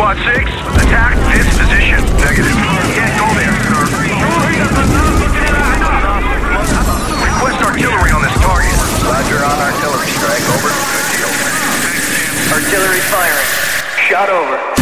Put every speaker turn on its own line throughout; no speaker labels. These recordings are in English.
Squad 6, attack this position. Negative. Can't go there. Request artillery on this target.
Roger on artillery strike, over. Artillery firing. Shot over.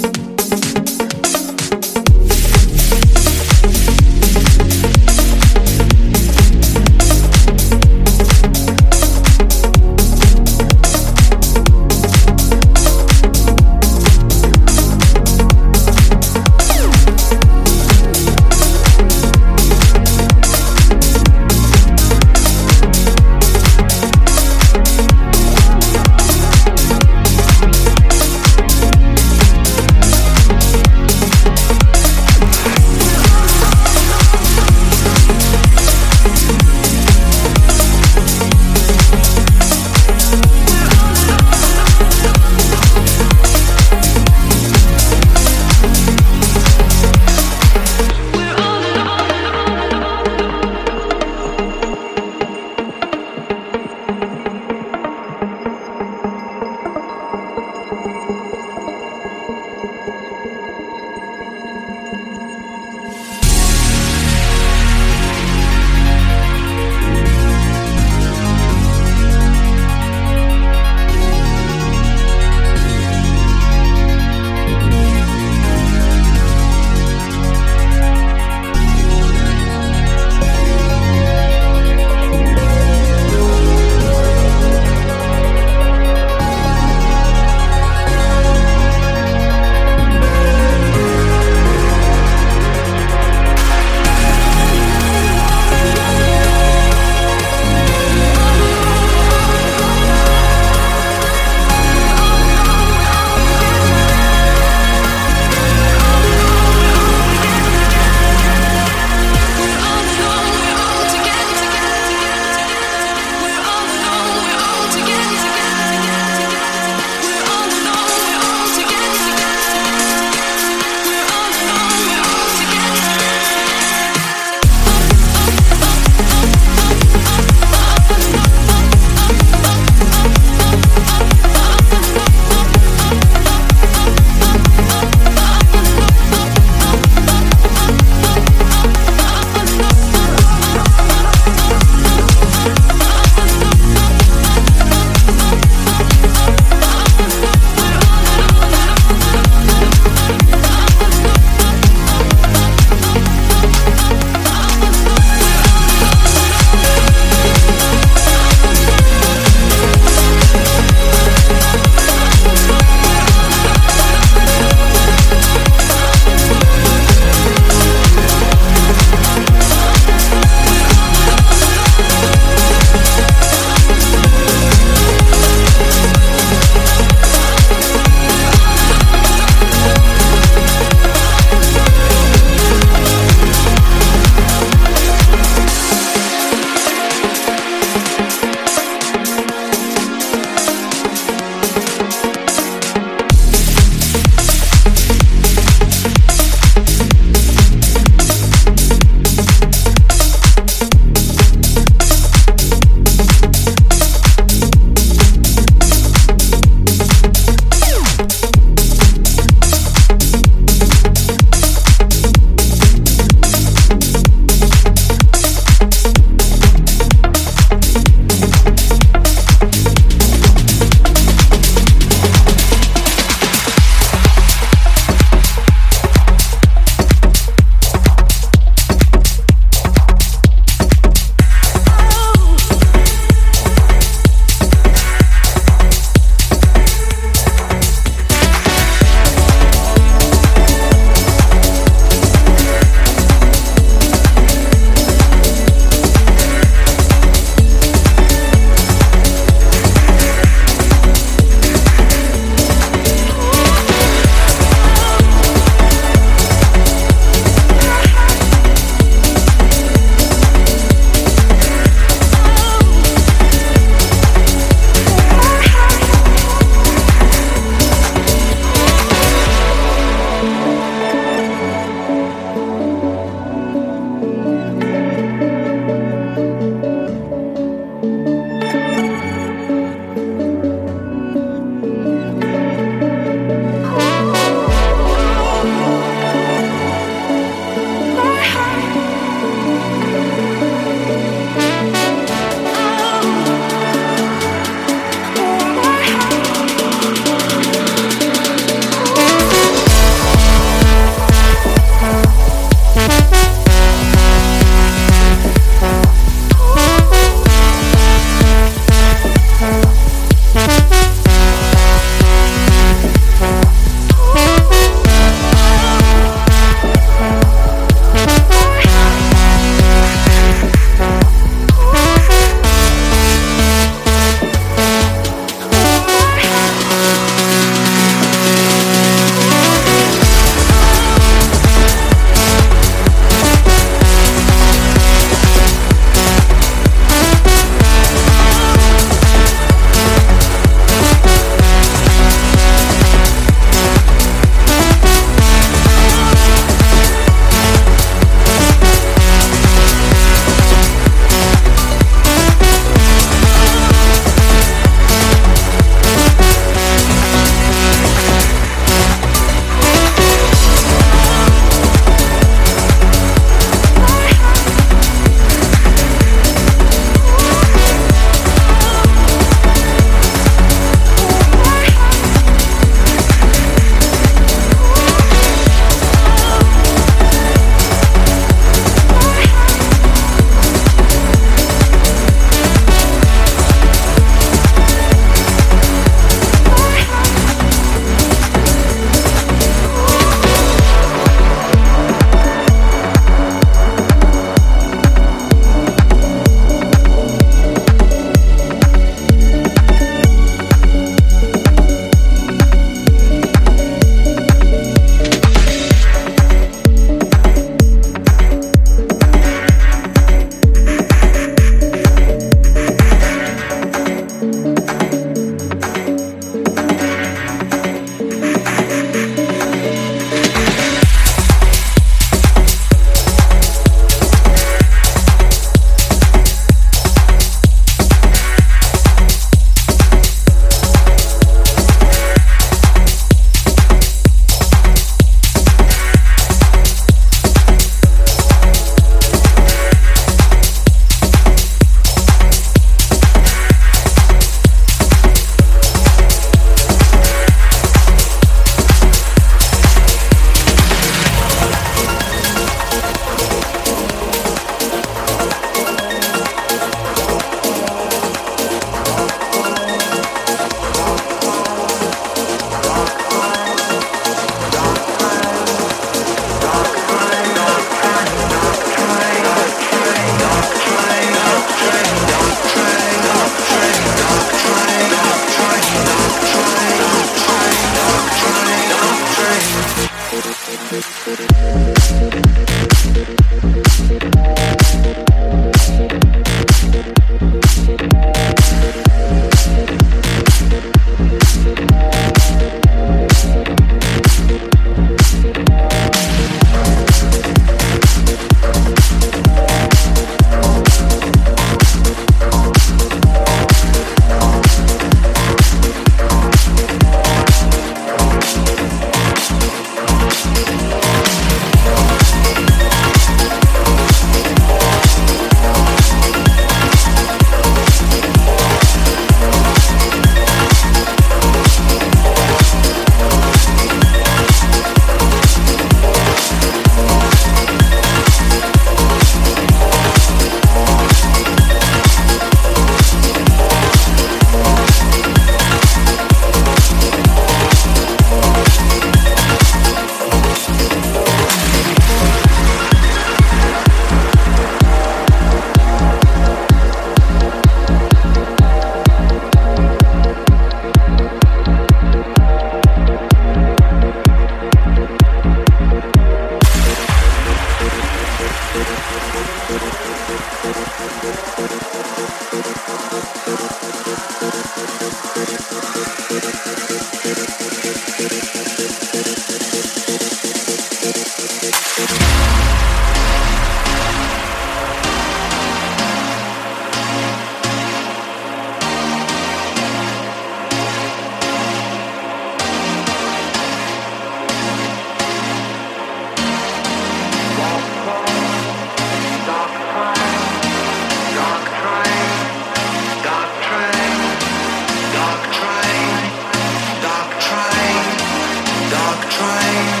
trying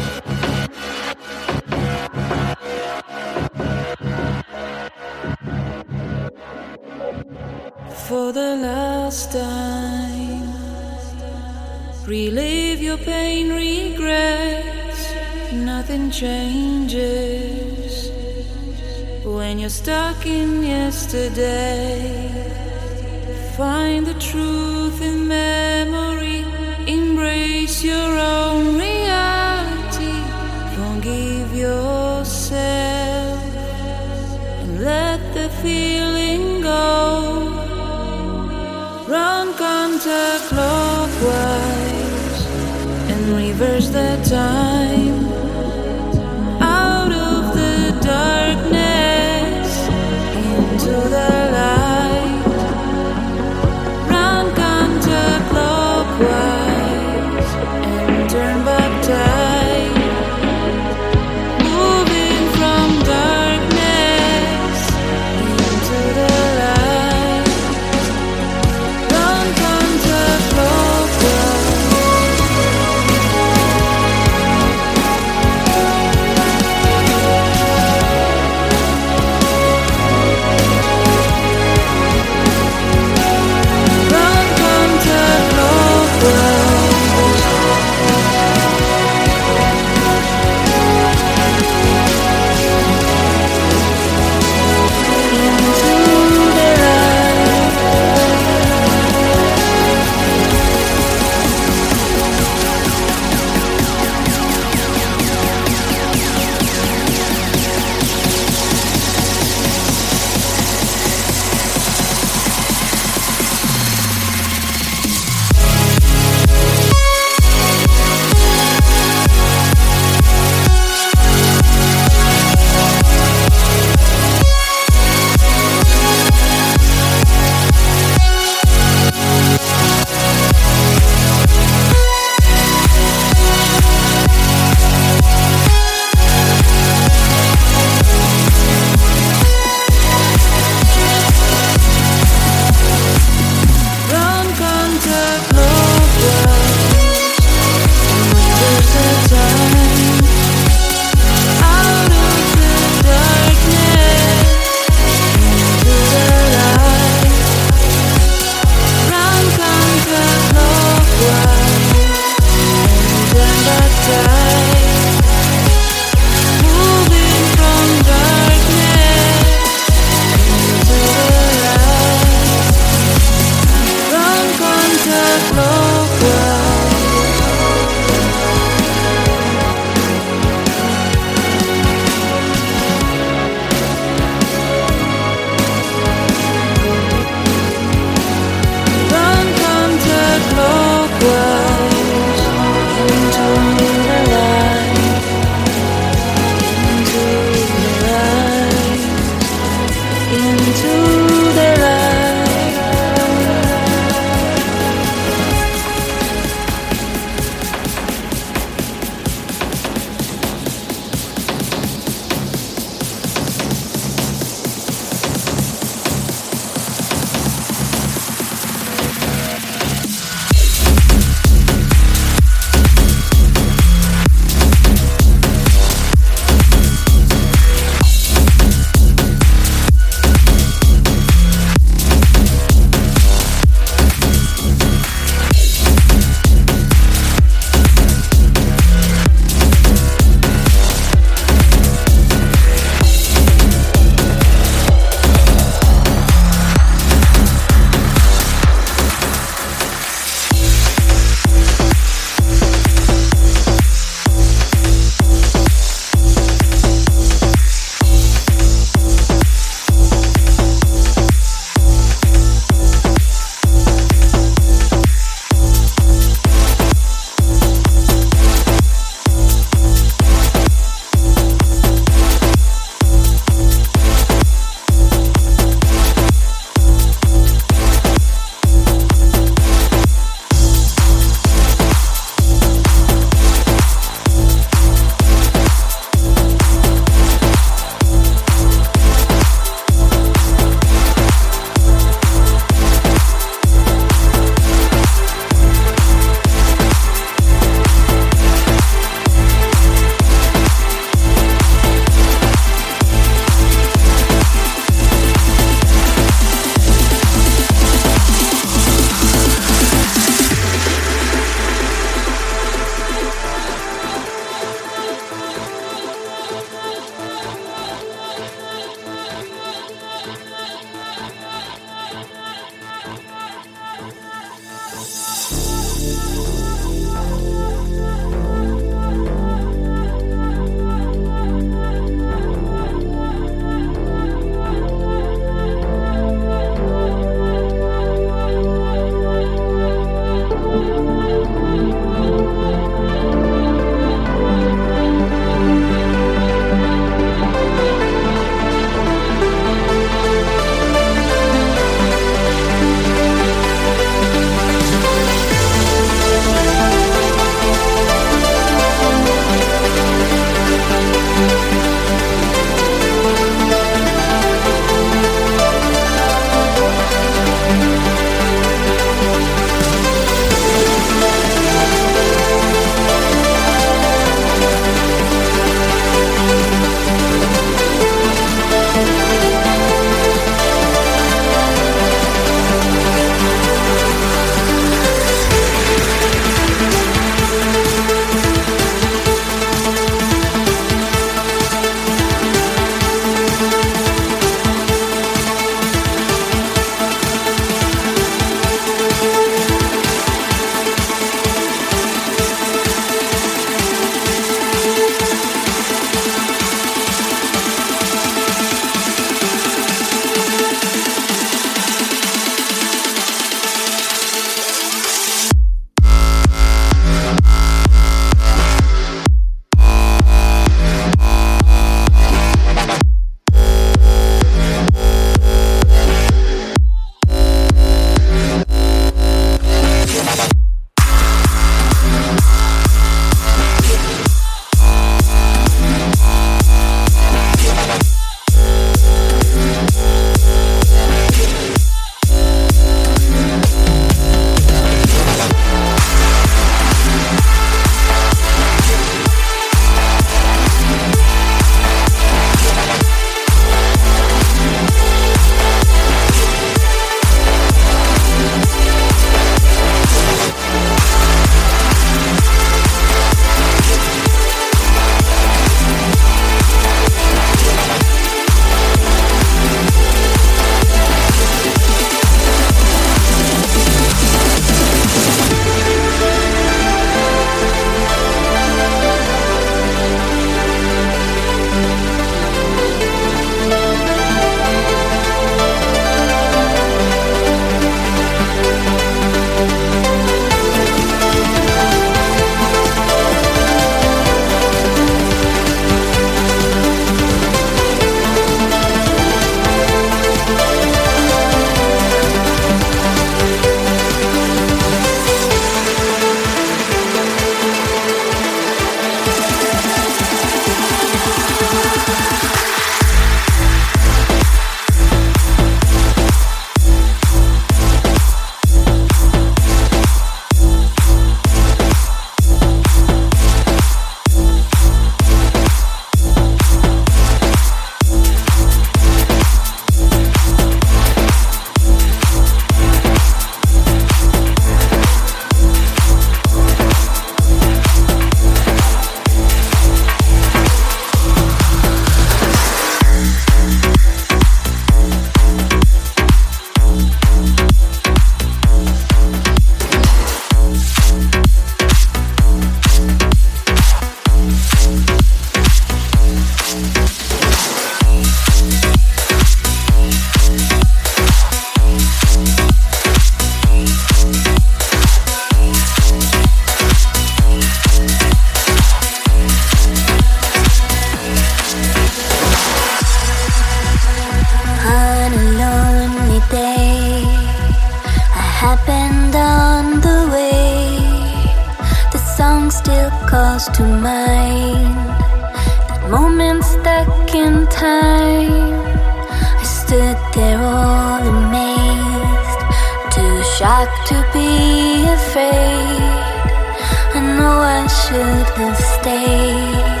the stage.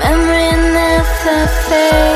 Memory never fades.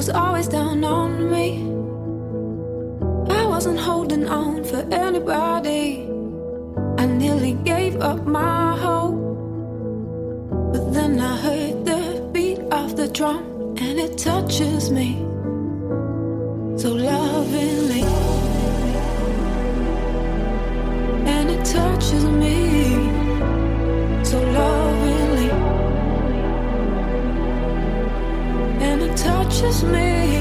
was always down on me. I wasn't holding on for anybody. I nearly gave up my hope. But then I heard the beat of the drum and it touches me so lovingly. And it touches me. touches me.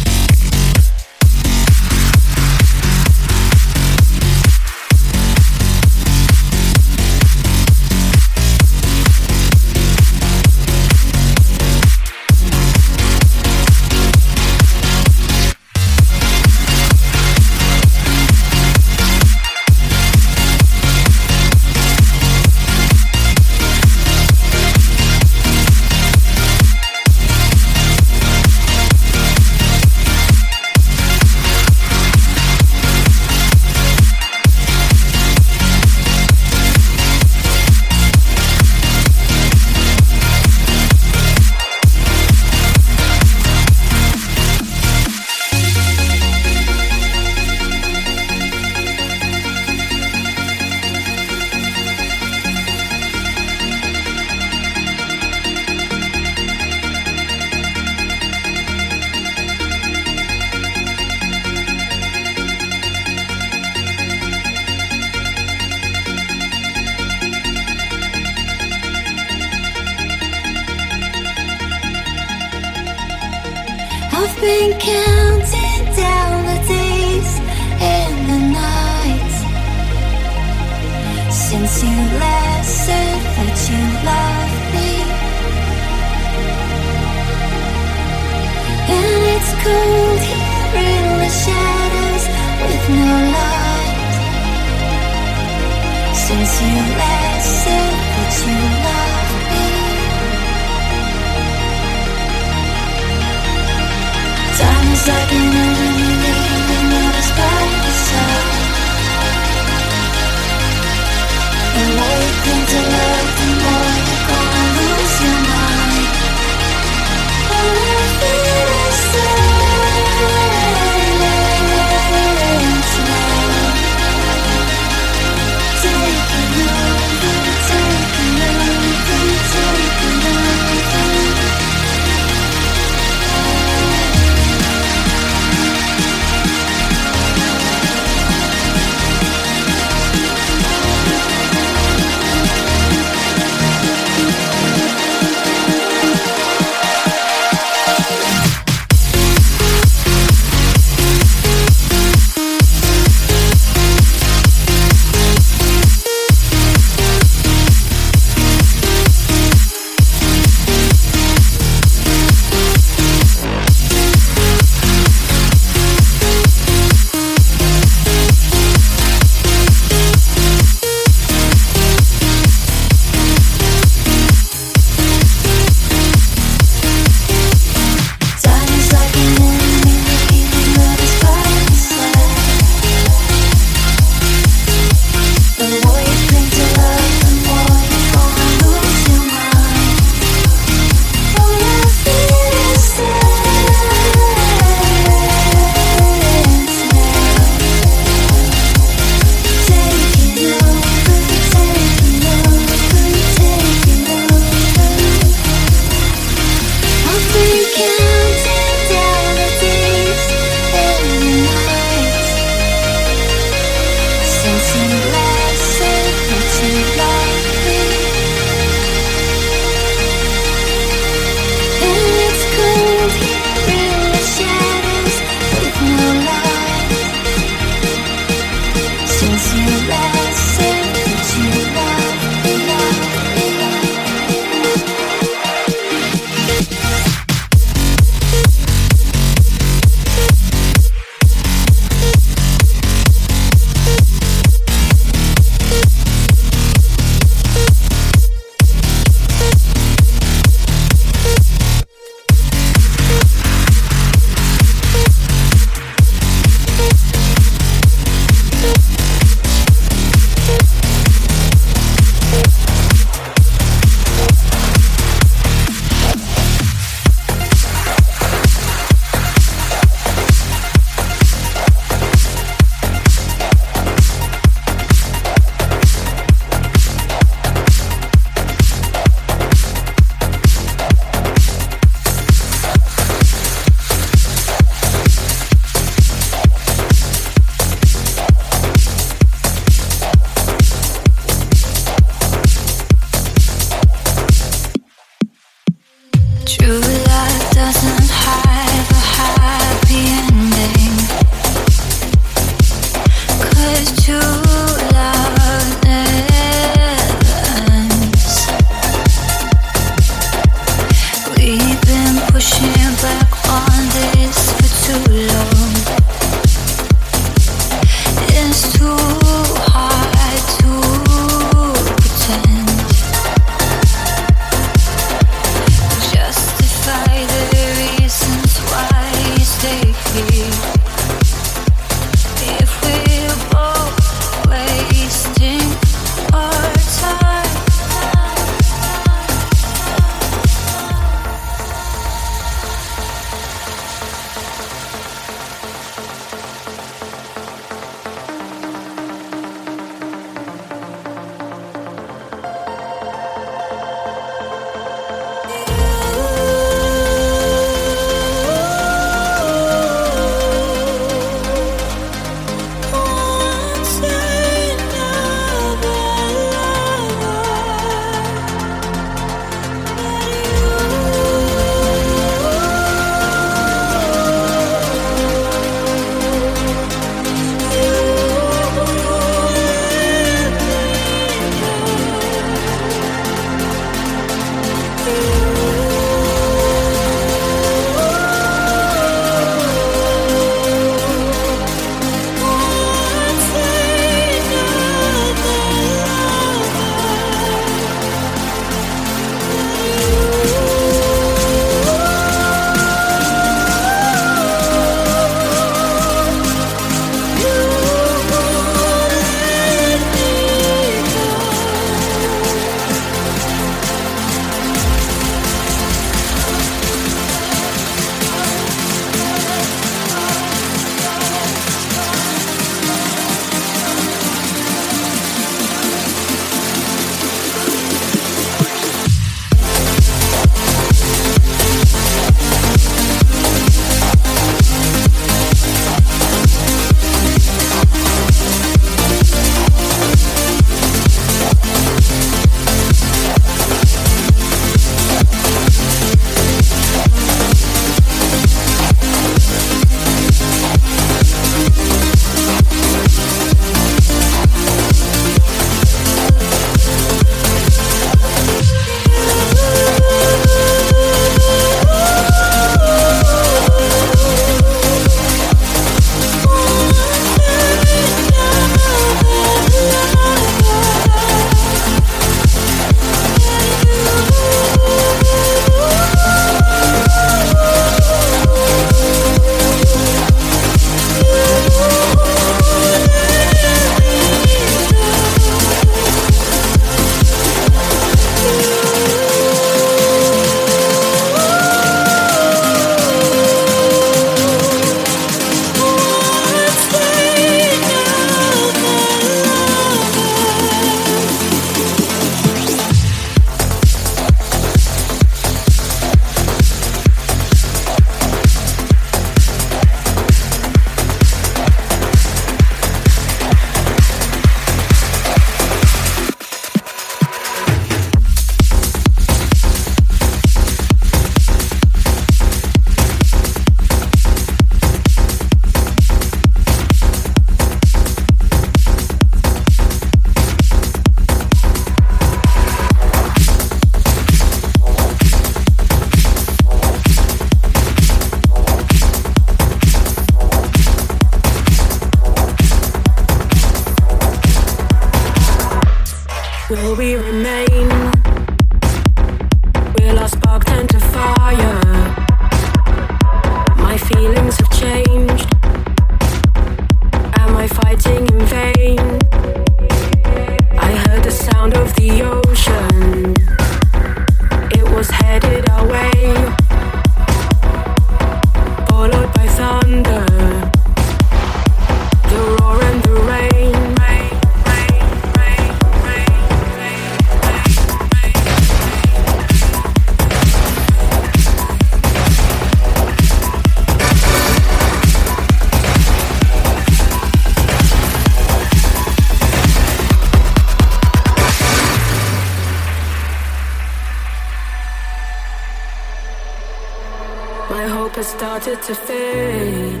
started to fade,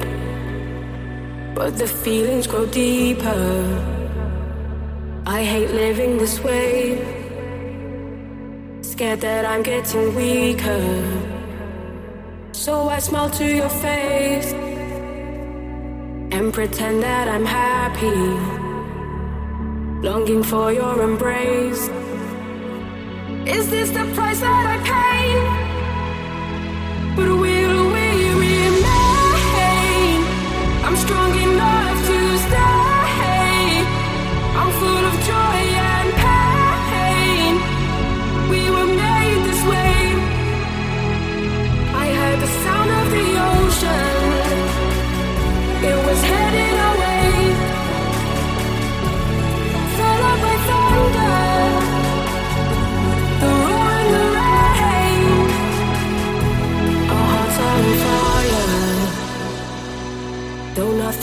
but the feelings grow deeper. I hate living this way, scared that I'm getting weaker. So I smile to your face and pretend that I'm happy, longing for your embrace. Is this the price that I pay? But we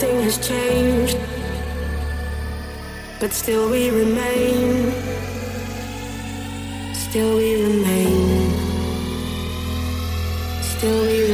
Everything has changed, but still we remain. Still we remain. Still we remain.